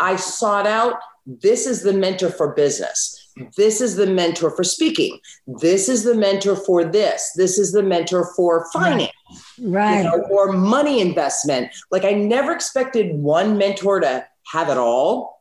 I sought out this is the mentor for business. This is the mentor for speaking. This is the mentor for this. This is the mentor for finance. Right. You know, or money investment. Like I never expected one mentor to have it all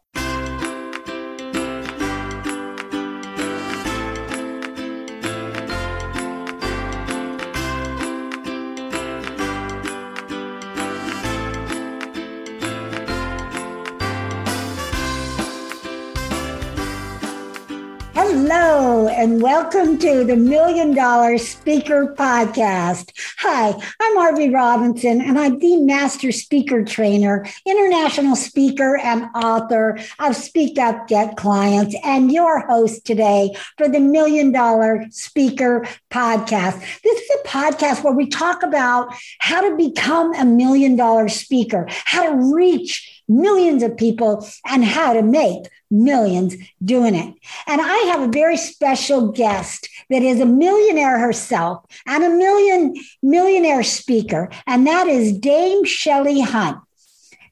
and welcome to the Million Dollar Speaker Podcast. Hi, I'm Arvee Robinson, and I'm the master speaker trainer, international speaker, and author of Speak Up, Get Clients, and your host today for the Million Dollar Speaker Podcast. This is a podcast where we talk about how to become a million dollar speaker, how to reach millions of people, and how to make millions doing it. And I have a very special guest that is a millionaire herself and a million millionaire speaker, and that is Dame Shellie Hunt.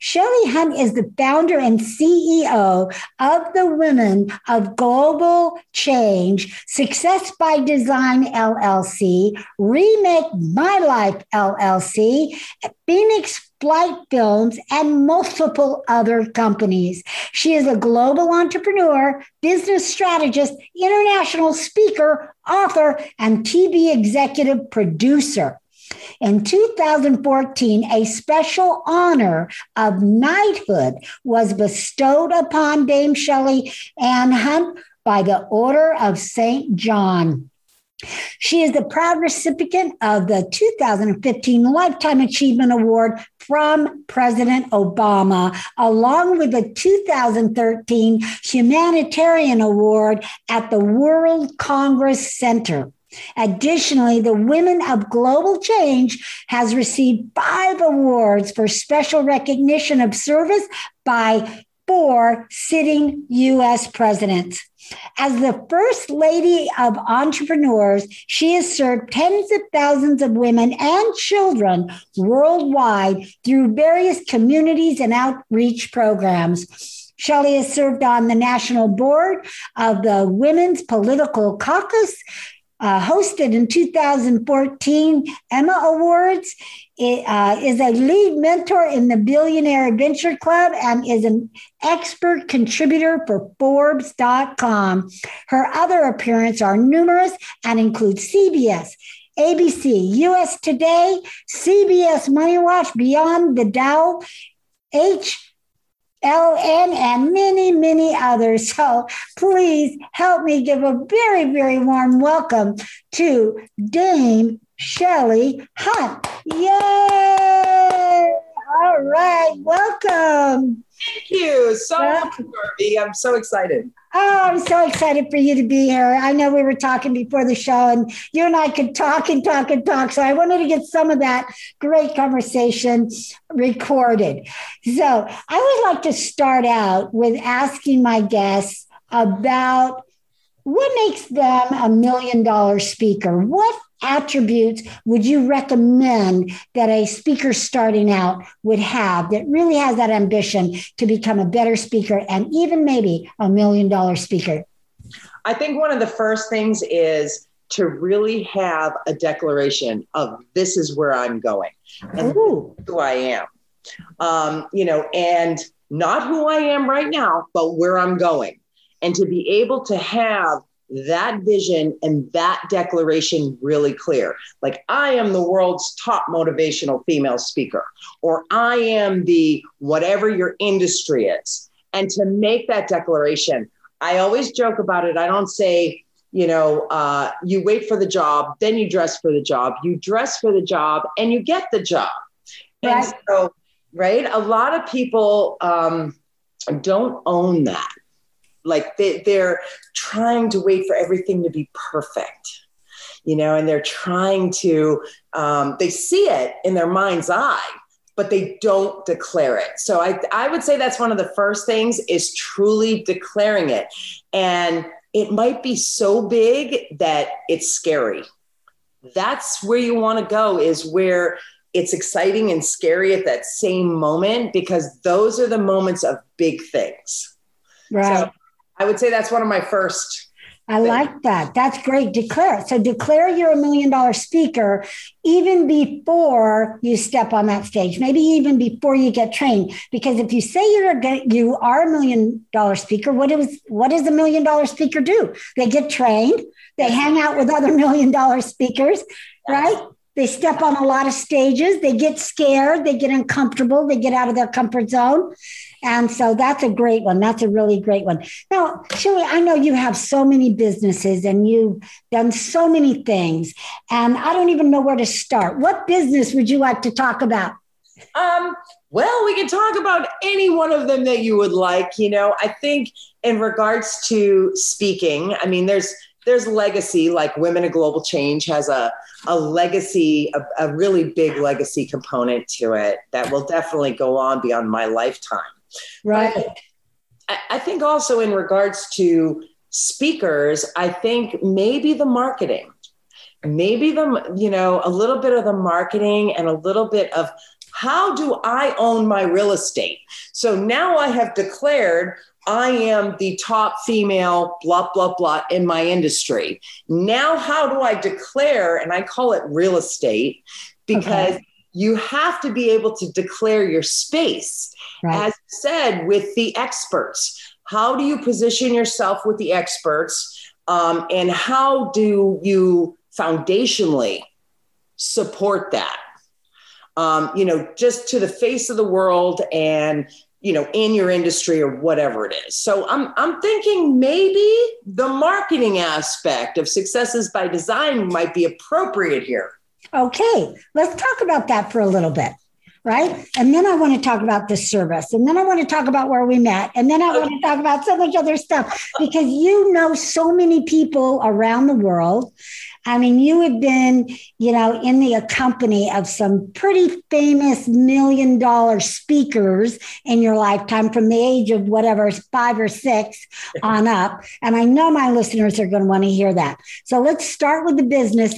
Shellie Hunt is the founder and CEO of the Women of Global Change, Success by Design LLC, Remake My Life LLC, Phoenix Flight Films, and multiple other companies. She is a global entrepreneur, business strategist, international speaker, author, and TV executive producer. In 2014, a special honor of knighthood was bestowed upon Dame Shellie Ann Hunt by the Order of St. John. She is the proud recipient of the 2015 Lifetime Achievement Award from President Obama, along with the 2013 Humanitarian Award at the World Congress Center. Additionally, the Women of Global Change has received five awards for special recognition of service by four sitting U.S. presidents. As the first lady of entrepreneurs, she has served tens of thousands of women and children worldwide through various communities and outreach programs. Shellie has served on the national board of the Women's Political Caucus uh, hosted in 2014 EMMA Awards, it, uh, is a lead mentor in the Billionaire Adventure Club and is an expert contributor for Forbes.com. Her other appearances are numerous and include CBS, ABC, US Today, CBS Money Watch, Beyond the Dow, H LN, and many, many others. So please help me give a very, very warm welcome to Dame Shellie Hunt. Yay! All right, welcome. Thank you so much, Arvee. I'm so excited. Oh, I'm so excited for you to be here. I know we were talking before the show, and you and I could talk and talk and talk. So I wanted to get some of that great conversation recorded. So I would like to start out with asking my guests about what makes them a million dollar speaker? What attributes would you recommend that a speaker starting out would have that really has that ambition to become a better speaker and even maybe a million dollar speaker? I think one of the first things is to really have a declaration of this is where I'm going and who I am. Um, you know, and not who I am right now, but where I'm going. And to be able to have that vision and that declaration really clear. Like, I am the world's top motivational female speaker, or I am the whatever your industry is. And to make that declaration, I always joke about it. I don't say, you know, uh, you wait for the job, then you dress for the job. You dress for the job and you get the job. Right. And so, right, a lot of people um, don't own that like they, they're trying to wait for everything to be perfect you know and they're trying to um, they see it in their mind's eye but they don't declare it so I, I would say that's one of the first things is truly declaring it and it might be so big that it's scary that's where you want to go is where it's exciting and scary at that same moment because those are the moments of big things. Right. So I would say that's one of my first I like that. That's great. Declare. So declare you're a million dollar speaker even before you step on that stage, maybe even before you get trained. Because if you say you're a, you are a million dollar speaker, what is what does a million dollar speaker do? They get trained, they hang out with other million dollar speakers, right? They step on a lot of stages, they get scared, they get uncomfortable, they get out of their comfort zone. And so that's a great one. That's a really great one. Now, Shellie, I know you have so many businesses and you've done so many things, and I don't even know where to start. What business would you like to talk about? Um, well, we can talk about any one of them that you would like. You know, I think in regards to speaking, I mean, there's there's legacy, like Women of Global Change has a a legacy, a, a really big legacy component to it that will definitely go on beyond my lifetime. Right. I, I think also in regards to speakers, I think maybe the marketing, maybe the, you know, a little bit of the marketing and a little bit of how do I own my real estate? So now I have declared I am the top female, blah, blah, blah, in my industry. Now, how do I declare, and I call it real estate because okay. you have to be able to declare your space right. as said with the experts. How do you position yourself with the experts? Um, and how do you foundationally support that? Um, you know, just to the face of the world and you know in your industry or whatever it is so i'm i'm thinking maybe the marketing aspect of Success is by Design might be appropriate here okay let's talk about that for a little bit right? And then I want to talk about the service. And then I want to talk about where we met. And then I oh. want to talk about so much other stuff because you know so many people around the world. I mean, you have been, you know, in the company of some pretty famous million dollar speakers in your lifetime from the age of whatever, five or six on up. And I know my listeners are going to want to hear that. So let's start with the business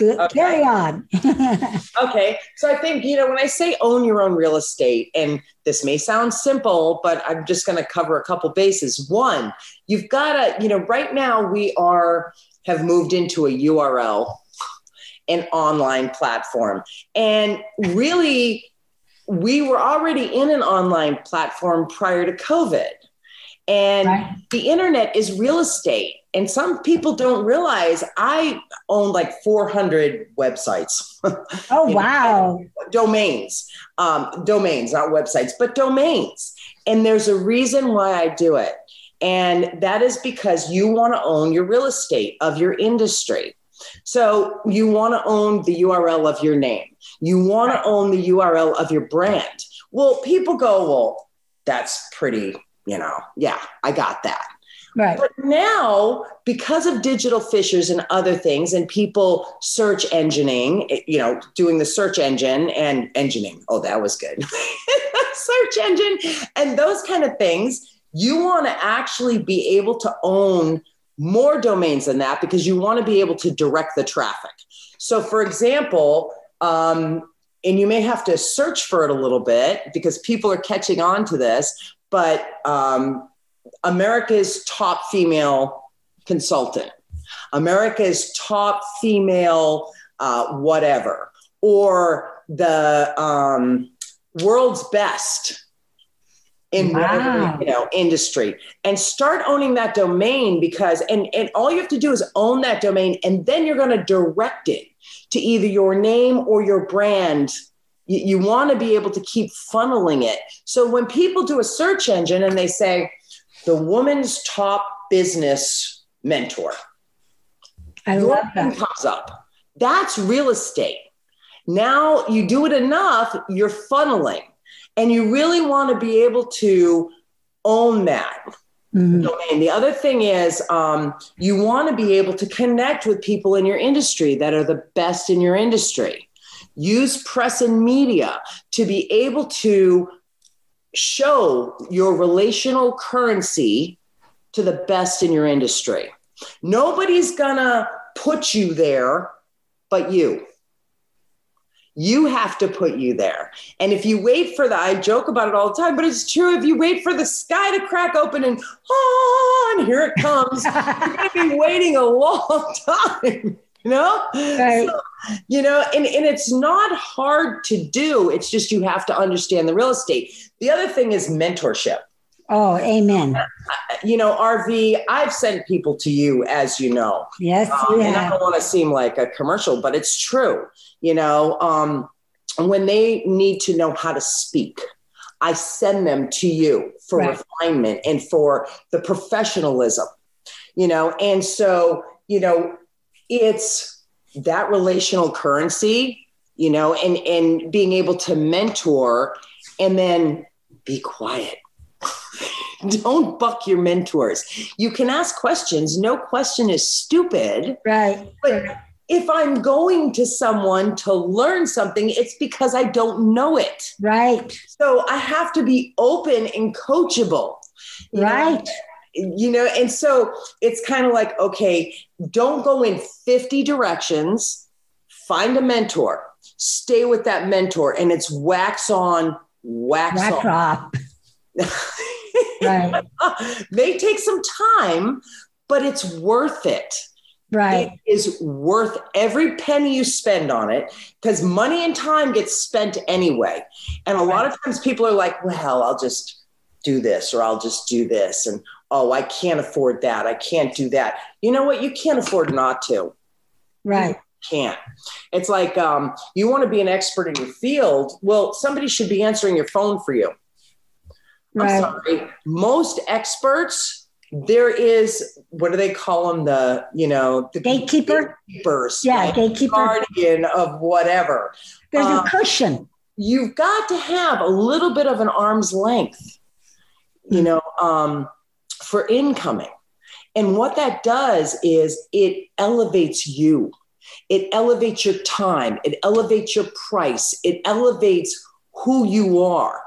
and Okay. Carry on. okay. So I think, you know, when I say own your own real estate, and this may sound simple, but I'm just going to cover a couple bases. One, you've got to, you know, right now we are, have moved into a URL, an online platform. And really, we were already in an online platform prior to COVID. And right. the internet is real estate and some people don't realize I own like 400 websites. Oh, wow. domains, um, domains, not websites, but domains. And there's a reason why I do it. And that is because you want to own your real estate of your industry. So you want to own the URL of your name. You want to own the URL of your brand. Well, people go, well, that's pretty, you know, yeah, I got that. Right. But now, because of digital fishers and other things, and people search engineing, you know, doing the search engine and engineering. Oh, that was good. search engine and those kind of things. You want to actually be able to own more domains than that because you want to be able to direct the traffic. So, for example, um, and you may have to search for it a little bit because people are catching on to this, but um, America's top female consultant, America's top female uh, whatever, or the um, world's best in wow. whatever you know industry. And start owning that domain because and and all you have to do is own that domain and then you're going to direct it to either your name or your brand. You, you want to be able to keep funneling it. So when people do a search engine and they say the woman's top business mentor. I love that. Comes up. That's real estate. Now you do it enough, you're funneling, and you really want to be able to own that mm-hmm. domain. The other thing is, um, you want to be able to connect with people in your industry that are the best in your industry. Use press and media to be able to show your relational currency to the best in your industry. Nobody's gonna put you there but you. You have to put you there. And if you wait for the, I joke about it all the time, but it's true. If you wait for the sky to crack open and, oh, and here it comes, you're to be waiting a long time. You know? Right. So, you know, and, and it's not hard to do. It's just you have to understand the real estate. The other thing is mentorship. Oh, amen. You know, Arvee, I've sent people to you, as you know. Yes, um, you and I don't want to seem like a commercial, but it's true. You know, um, when they need to know how to speak, I send them to you for right. refinement and for the professionalism, you know, and so, you know, it's that relational currency, you know, and, and being able to mentor and then be quiet don't buck your mentors. You can ask questions. No question is stupid. Right. But if I'm going to someone to learn something, it's because I don't know it. Right. So I have to be open and coachable. Right. Know? You know, and so it's kind of like, okay, don't go in 50 directions, find a mentor, stay with that mentor, and it's wax on, wax, wax off. Right. May take some time, but it's worth it. Right. It is worth every penny you spend on it because money and time gets spent anyway. And a right. lot of times people are like, well, I'll just do this or I'll just do this. And oh, I can't afford that. I can't do that. You know what? You can't afford not to. Right. You can't. It's like um, you want to be an expert in your field. Well, somebody should be answering your phone for you. Right. I'm sorry. Most experts, there is what do they call them? The you know the gatekeeper, gatekeepers, yeah, right? gatekeeper, guardian of whatever. There's um, a cushion. You've got to have a little bit of an arm's length, you know, um, for incoming. And what that does is it elevates you. It elevates your time. It elevates your price. It elevates who you are.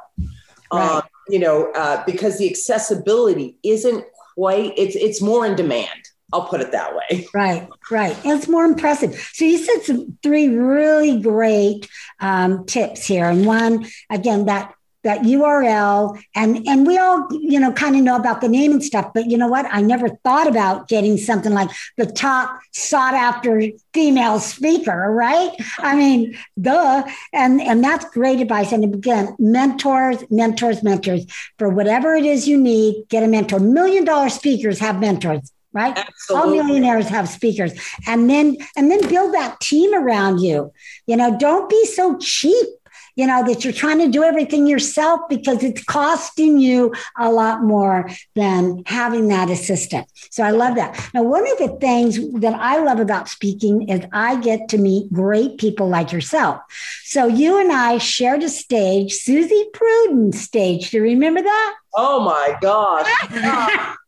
Right. Um, you know, uh, because the accessibility isn't quite, it's, it's more in demand. I'll put it that way. Right, right. It's more impressive. So you said some three really great um, tips here. And one, again, that that URL and and we all you know kind of know about the name and stuff but you know what? I never thought about getting something like the top sought after female speaker right? I mean duh. And and that's great advice. And again mentors mentors mentors. For whatever it is you need get a mentor. Million dollar speakers have mentors right? Absolutely. all millionaires have speakers. And then and then build that team around you. You know don't be so cheap you know, that you're trying to do everything yourself because it's costing you a lot more than having that assistant. So I love that. Now, one of the things that I love about speaking is I get to meet great people like yourself. So you and I shared a stage, Suzy Prudden stage. Do you remember that? Oh my gosh.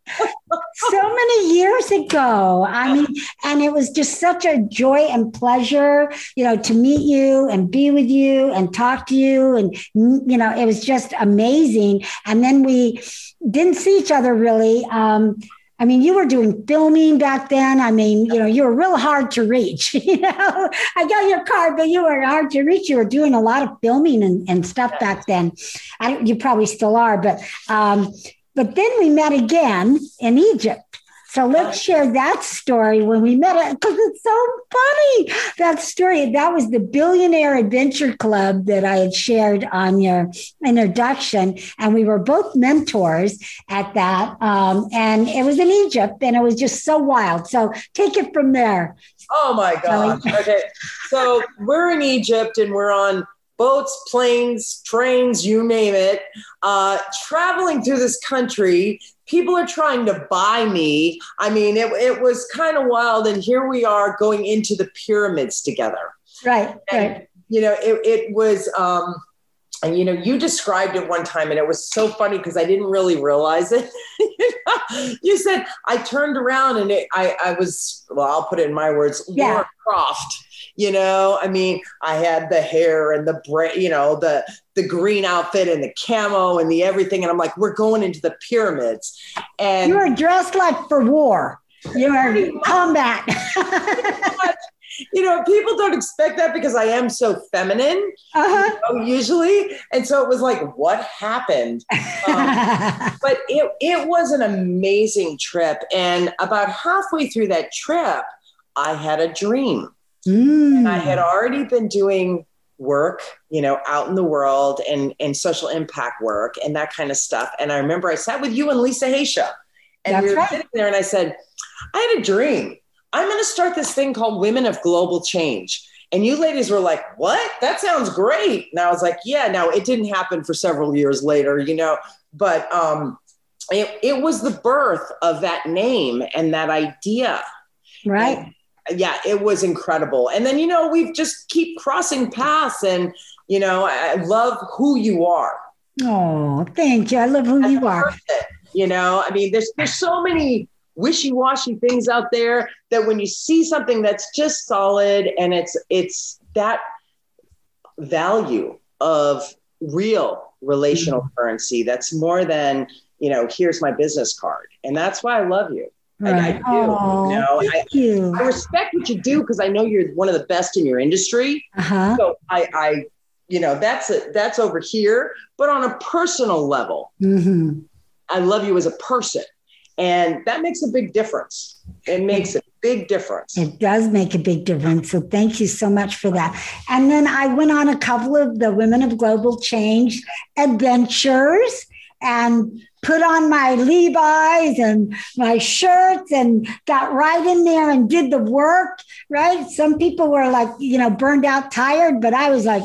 so many years ago. I mean, and it was just such a joy and pleasure, you know, to meet you and be with you and talk to you. And, you know, it was just amazing. And then we didn't see each other really. Um, I mean, you were doing filming back then. I mean, you know, you were real hard to reach. You know, I got your card, but you were hard to reach. You were doing a lot of filming and, and stuff back then. I, you probably still are, but um, but then we met again in Egypt. So let's share that story when we met because it's so funny. That story, that was the Billionaire Adventure Club that I had shared on your introduction. And we were both mentors at that. Um, and it was in Egypt and it was just so wild. So take it from there. Oh my God. okay. So we're in Egypt and we're on boats, planes, trains, you name it, uh, traveling through this country. People are trying to buy me. I mean, it, it was kind of wild. And here we are going into the pyramids together. Right. And, right. You know, it, it was, um, and you know, you described it one time, and it was so funny because I didn't really realize it. you said I turned around and it, I, I was, well, I'll put it in my words, yeah. Laura Croft you know i mean i had the hair and the bra- you know the the green outfit and the camo and the everything and i'm like we're going into the pyramids and you were dressed like for war you were combat you know, people don't expect that because I am so feminine, uh-huh. you know, usually. And so it was like, what happened? Um, but it, it was an amazing trip. And about halfway through that trip, I had a dream. Mm. And I had already been doing work, you know, out in the world and, and social impact work and that kind of stuff. And I remember I sat with you and Lisa Haisha, and That's we were right. sitting there and I said, I had a dream. I'm going to start this thing called Women of Global Change. And you ladies were like, what? That sounds great. And I was like, yeah, no, it didn't happen for several years later, you know, but um, it, it was the birth of that name and that idea. Right. And, yeah, it was incredible. And then, you know, we've just keep crossing paths and, you know, I love who you are. Oh, thank you. I love who As you are. Person, you know, I mean, there's there's so many wishy-washy things out there that when you see something that's just solid and it's it's that value of real relational mm-hmm. currency that's more than you know here's my business card and that's why i love you right. I, I, do oh, you know I, you. I, respect what you do because i know you're one of the best in your industry uh-huh. so i i you know that's a, that's over here but on a personal level mm-hmm. i love you as a person and that makes a big difference. It makes a big difference. It does make a big difference. So thank you so much for that. And then I went on a couple of the Women of Global Change adventures and put on my Levi's and my shirts and got right in there and did the work, right? Some people were like, you know, burned out, tired, but I was like,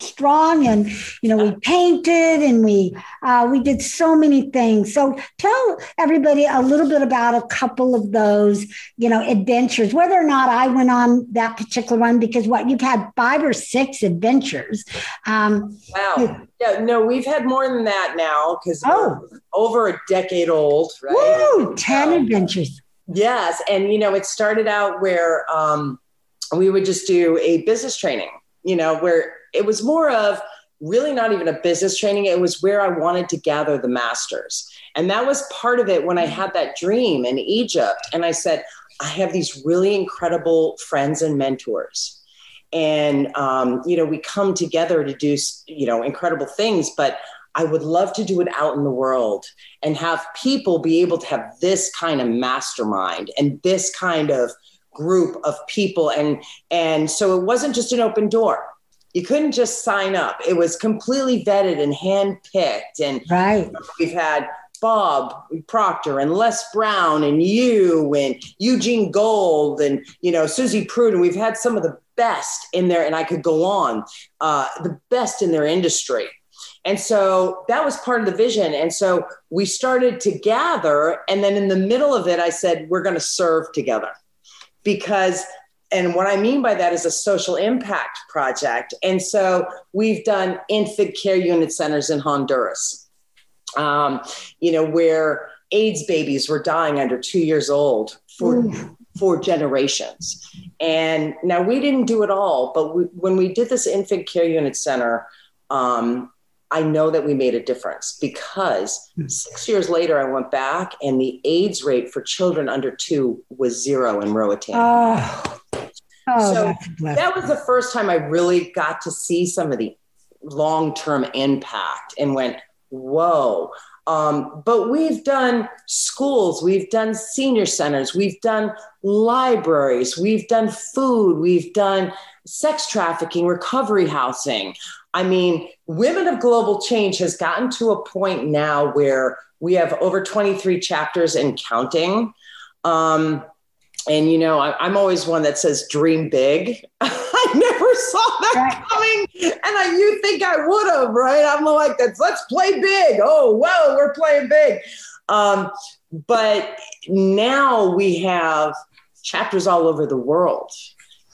strong and you know we painted and we uh, we did so many things. So tell everybody a little bit about a couple of those you know adventures whether or not i went on that particular one because what you've had five or six adventures um, wow. yeah no we've had more than that now because oh. over a decade old right? Woo, 10 um, adventures. Yes and you know it started out where um, we would just do a business training you know where it was more of really not even a business training. It was where I wanted to gather the masters. And that was part of it when I had that dream in Egypt. And I said, I have these really incredible friends and mentors. And, um, you know, we come together to do, you know, incredible things, but I would love to do it out in the world and have people be able to have this kind of mastermind and this kind of group of people. And, and so it wasn't just an open door you couldn't just sign up. It was completely vetted and handpicked. And right. we've had Bob Proctor and Les Brown and you and Eugene Gold and you know Suzy Prudden. We've had some of the best in there, and I could go on, uh, the best in their industry. And so that was part of the vision. And so we started to gather, and then in the middle of it, I said, "We're going to serve together," because and what I mean by that is a social impact project. And so we've done infant care unit centers in Honduras, um, you know, where AIDS babies were dying under two years old for, for generations. And now we didn't do it all, but we, when we did this infant care unit center, um, I know that we made a difference because hmm. six years later, I went back and the AIDS rate for children under two was zero in Roatan. Oh. Oh, so that was the first time I really got to see some of the long term impact and went, whoa. Um, but we've done schools, we've done senior centers, we've done libraries, we've done food, we've done sex trafficking, recovery housing. I mean, Women of Global Change has gotten to a point now where we have over 23 chapters and counting. Um, and you know, I, am always one that says dream big. I never saw that right. coming, and I you think I would have, right? I'm like, that's let's play big. Oh, well, we're playing big. Um, but now we have chapters all over the world,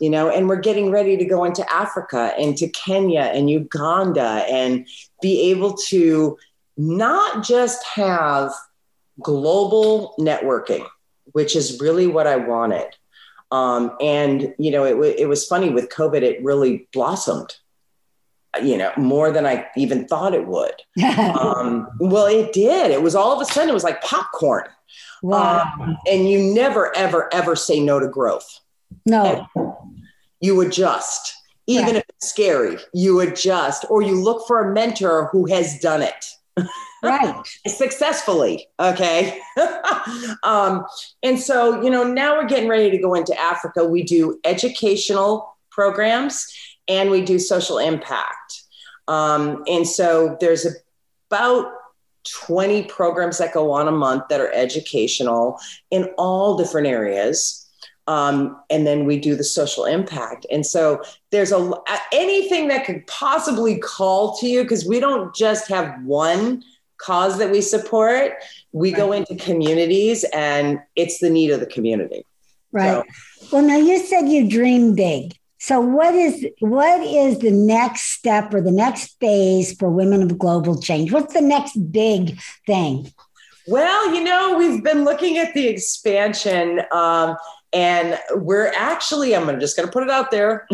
you know, and we're getting ready to go into Africa, into Kenya and Uganda, and be able to not just have global networking which is really what I wanted. Um, and you know, it, it was funny with COVID; it really blossomed. You know, more than I even thought it would. um, well, it did. It was all of a sudden, it was like popcorn. Wow. Um, and you never, ever, ever say no to growth. No. you adjust. Even if it's scary, you adjust or you look for a mentor who has done it. Right. Successfully. Okay. um, and so, you know, now we're getting ready to go into Africa. We do educational programs and we do social impact. Um, and so there's about 20 programs that go on a month that are educational in all different areas. Um, and then we do the social impact. And so there's a anything that could possibly call to you because we don't just have one cause that we support. We right. go into communities, and it's the need of the community. Right. So, well, now you said you dream big. So what is what is the next step or the next phase for women of global change? What's the next big thing? Well, you know, we've been looking at the expansion, um, and we're actually, I'm just going to put it out there.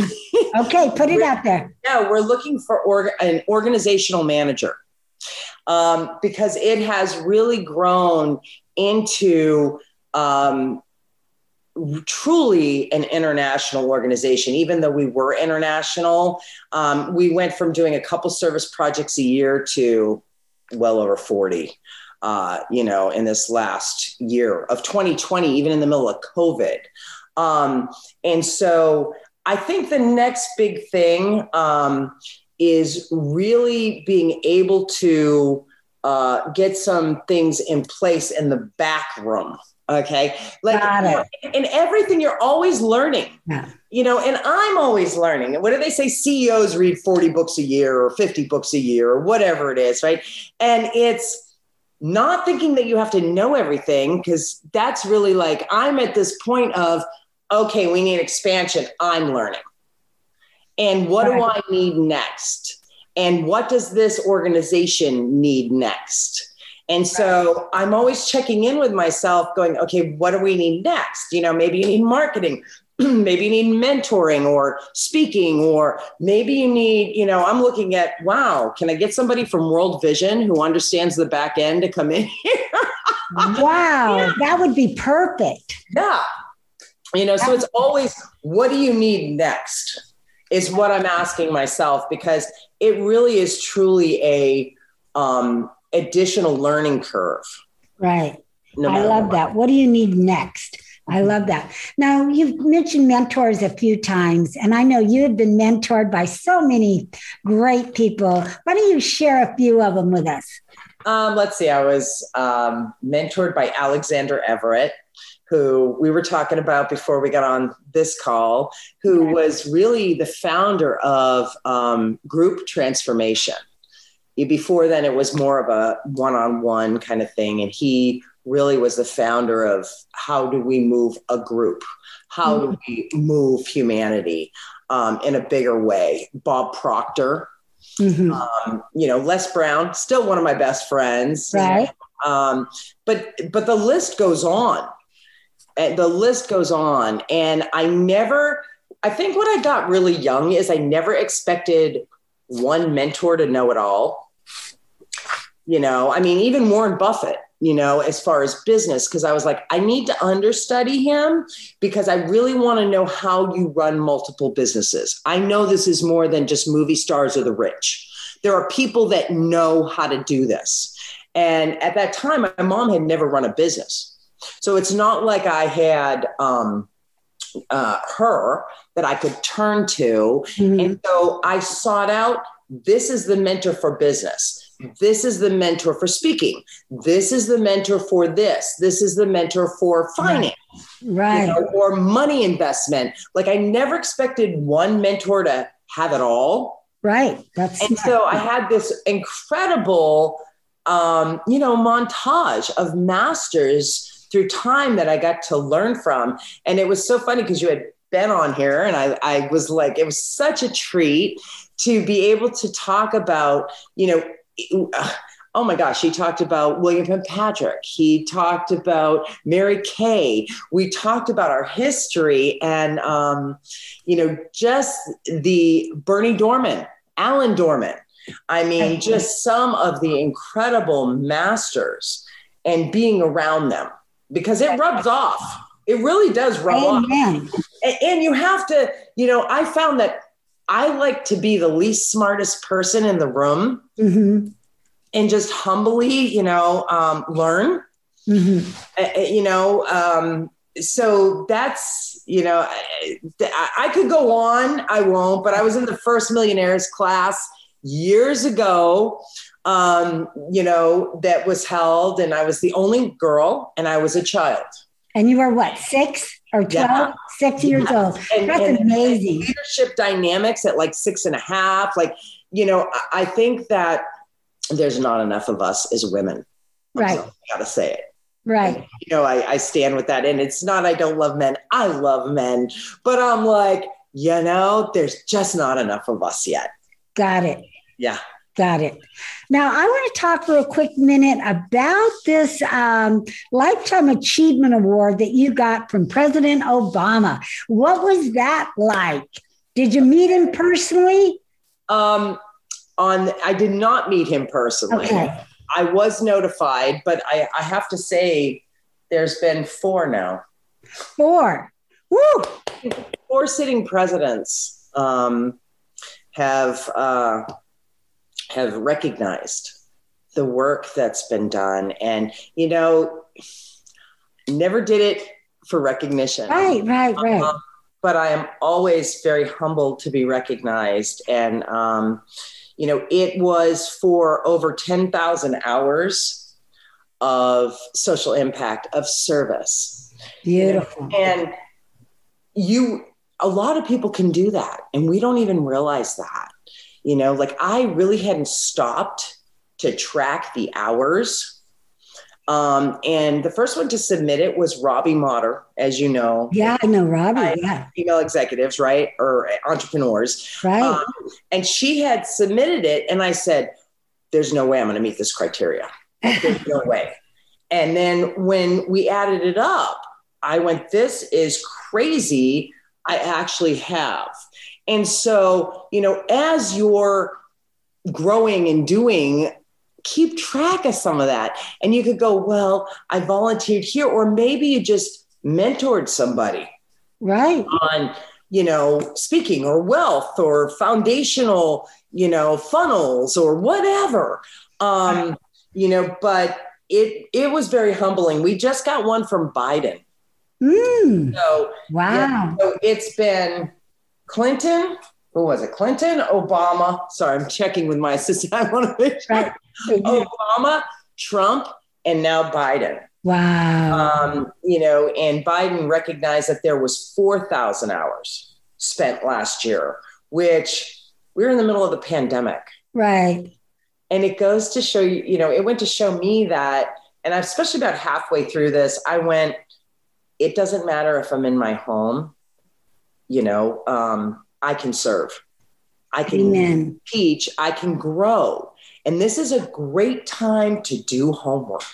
Okay, put it out there. Yeah, we're looking for org- an organizational manager um, because it has really grown into um, truly an international organization. Even though we were international um, we went from doing a couple service projects a year to well over 40 uh, you know in this last year of 2020 even in the middle of covid. Um, and so i think the next big thing um, is really being able to uh, get some things in place in the back room Okay. Like in everything, you're always learning. Yeah. You know, and I'm always learning. What do they say? CEOs read 40 books a year or 50 books a year or whatever it is, right? And it's not thinking that you have to know everything, because that's really like I'm at this point of, okay, we need expansion. I'm learning. And what do I need next? And what does this organization need next? And so I'm always checking in with myself, going, okay, what do we need next? You know, maybe you need marketing, maybe you need mentoring or speaking, or maybe you need, you know, I'm looking at, wow, can I get somebody from World Vision who understands the back end to come in here? wow, yeah. that would be perfect. Yeah. You know, so it's always, what do you need next? Is what I'm asking myself because it really is truly a, um, additional learning curve. Right. No I love what. that. What do you need next? I love that. Now, you've mentioned mentors a few times, and I know you have been mentored by so many great people. Why don't you share a few of them with us? Um, let's see. I was um, mentored by Alexander Everett, who we were talking about before we got on this call, who was really the founder of um, group transformation. Before then it was more of a one-on-one kind of thing and he really was the founder of how do we move a group? How mm-hmm. do we move humanity um, in a bigger way? Bob proctor. Mm-hmm. um, you know les brown still one of my best friends right. um, but but the list goes on Eh, the list goes on and i never i think what i got really young is i never expected one mentor to know it all you know, I mean, even Warren Buffett, you know, as far as business, because I was like, I need to understudy him because I really want to know how you run multiple businesses. I know this is more than just movie stars or the rich. There are people that know how to do this. And at that time, my mom had never run a business. So it's not like I had um, uh, her that I could turn to. Mm-hmm. And so I sought out this is the mentor for business this is the mentor for speaking. This is the mentor for this. This is the mentor for finance. Right. You know, or money investment. Like I never expected one mentor to have it all. Right. That's and so I had this incredible um, you know, montage of masters through time that I got to learn from. And it was so funny because you had been on here and I, I was like, it was such a treat to be able to talk about, you know, oh my gosh, he talked about William Patrick. He talked about Mary Kay. We talked about our history and, um, you know, just the Bernie Dorman, Alan Dorman. I mean, just some of the incredible masters and being around them because it rubs off. It really does rub Amen. off. And, and you have to, you know, I found that I like to be the least smartest person in the room mm-hmm. and just humbly, you know, um, learn. Mm-hmm. Uh, you know, um, so that's you know I, I, could go on i won't but i was in the first millionaires class years ago um, you know that was held and i was the only girl and i was a child and you were what six or 12 yeah. six years yeah. old and, that's and amazing leadership dynamics at like six and a half like you know i think that there's not enough of us as women right i gotta say it Right. You know, I, I stand with that. And it's not, I don't love men. I love men. But I'm like, you know, there's just not enough of us yet. Got it. Yeah. Got it. Now, I want to talk for a quick minute about this um, Lifetime Achievement Award that you got from President Obama. What was that like? Did you meet him personally? Um, on, I did not meet him personally. Okay. I was notified, but I, I have to say, there's been four now. Four. Woo! Four sitting presidents um, have uh, have recognized the work that's been done, and you know, never did it for recognition. Right, right, right. Um, but I am always very humbled to be recognized, and um, you know, it was for over 10,000 hours of social impact, of service. Beautiful. And you, a lot of people can do that, and we don't even realize that. You know, like I really hadn't stopped to track the hours um, and the first one to submit it was Robbie Motter, as you know. Yeah, I know Robbie. Yeah. Female executives, right? Or entrepreneurs. Right. Um, and she had submitted it. And I said, there's no way I'm going to meet this criteria. There's no way. And then when we added it up, I went, this is crazy. I actually have. And so, you know, as you're growing and doing keep track of some of that. And you could go, well, I volunteered here, or maybe you just mentored somebody. Right. On, you know, speaking or wealth or foundational, you know, funnels or whatever. Um, you know, but it it was very humbling. We just got one from Biden. Mm. So wow. Yeah, so it's been Clinton, who was it? Clinton, Obama. Sorry, I'm checking with my assistant. I want to make sure. Right. Obama, Trump, and now Biden. Wow. Um, you know, and Biden recognized that there was 4,000 hours spent last year, which we are in the middle of the pandemic. Right. And it goes to show you, you know, it went to show me that, and especially about halfway through this, I went, it doesn't matter if I'm in my home, you know, um, I can serve. I can Amen. teach, I can grow. And this is a great time to do homework.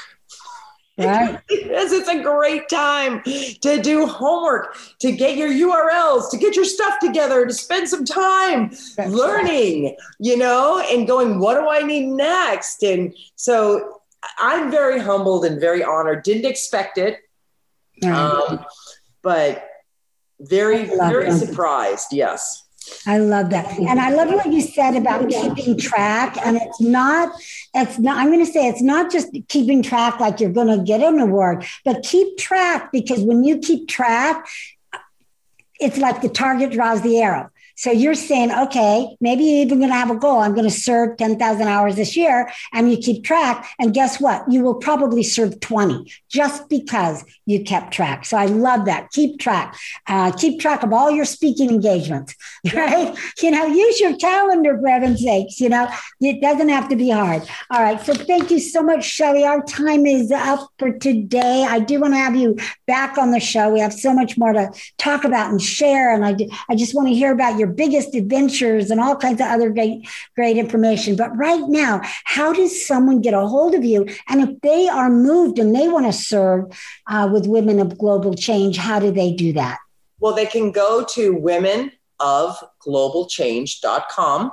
Right. it's a great time to do homework, to get your URLs, to get your stuff together, to spend some time That's learning, right. you know, and going, what do I need next? And so I'm very humbled and very honored. Didn't expect it. Um, but very, very surprised. Yes. I love that. And I love what you said about keeping track. And it's not, it's not, I'm going to say it's not just keeping track like you're going to get an award, but keep track because when you keep track, it's like the target draws the arrow. So you're saying, okay, maybe you're even going to have a goal. I'm going to serve 10,000 hours this year. And you keep track. And guess what? You will probably serve 20 just because you kept track. So I love that. Keep track. Uh, keep track of all your speaking engagements, right? You know, use your calendar for heaven's sakes. You know, it doesn't have to be hard. All right. So thank you so much, Shellie. Our time is up for today. I do want to have you back on the show. We have so much more to talk about and share. And I, do, I just want to hear about your biggest adventures and all kinds of other great, great information. But right now, how does someone get a hold of you? And if they are moved and they want to serve uh, with Women of Global Change, how do they do that? Well, they can go to womenofglobalchange.com.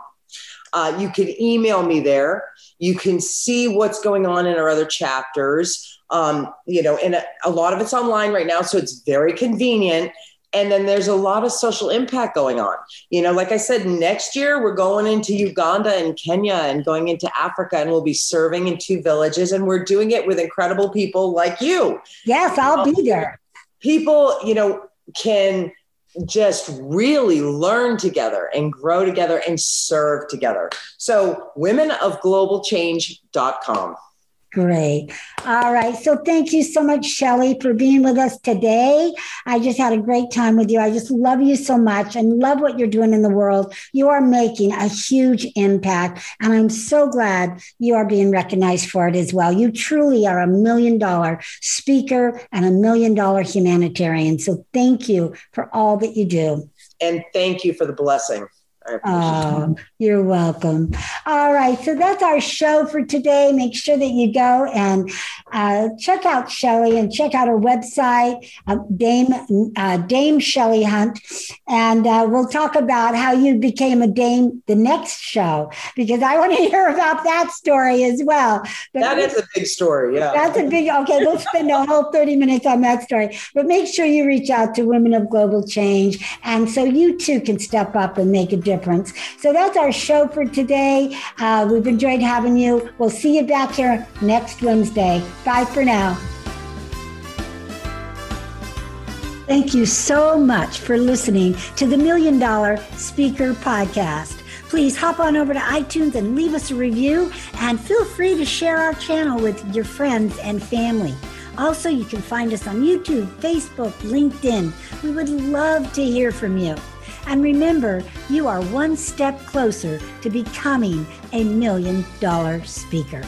Uh, you can email me there. You can see what's going on in our other chapters. Um, you know, and a, a lot of it's online right now, so it's very convenient and then there's a lot of social impact going on. You know, like I said, next year we're going into Uganda and Kenya and going into Africa, and we'll be serving in two villages, and we're doing it with incredible people like you. Yes, I'll be there. People, you know, can just really learn together and grow together and serve together. So, womenofglobalchange.com. Great. All right. So thank you so much, Shellie, for being with us today. I just had a great time with you. I just love you so much and love what you're doing in the world. You are making a huge impact. And I'm so glad you are being recognized for it as well. You truly are a million dollar speaker and a million dollar humanitarian. So thank you for all that you do. And thank you for the blessing. Oh, you're welcome. All right. So that's our show for today. Make sure that you go and uh, check out Shellie and check out her website, uh, Dame, uh, Dame Shellie Hunt. And uh, we'll talk about how you became a Dame the next show, because I want to hear about that story as well. But that is a big story. Yeah. That's a big, okay. We'll spend a whole 30 minutes on that story. But make sure you reach out to Women of Global Change. And so you too can step up and make a difference difference. So that's our show for today. Uh, we've enjoyed having you. We'll see you back here next Wednesday. Bye for now. Thank you so much for listening to the Million Dollar Speaker Podcast. Please hop on over to iTunes and leave us a review, and feel free to share our channel with your friends and family. Also, you can find us on YouTube, Facebook, LinkedIn. We would love to hear from you. And remember, you are one step closer to becoming a million dollar speaker.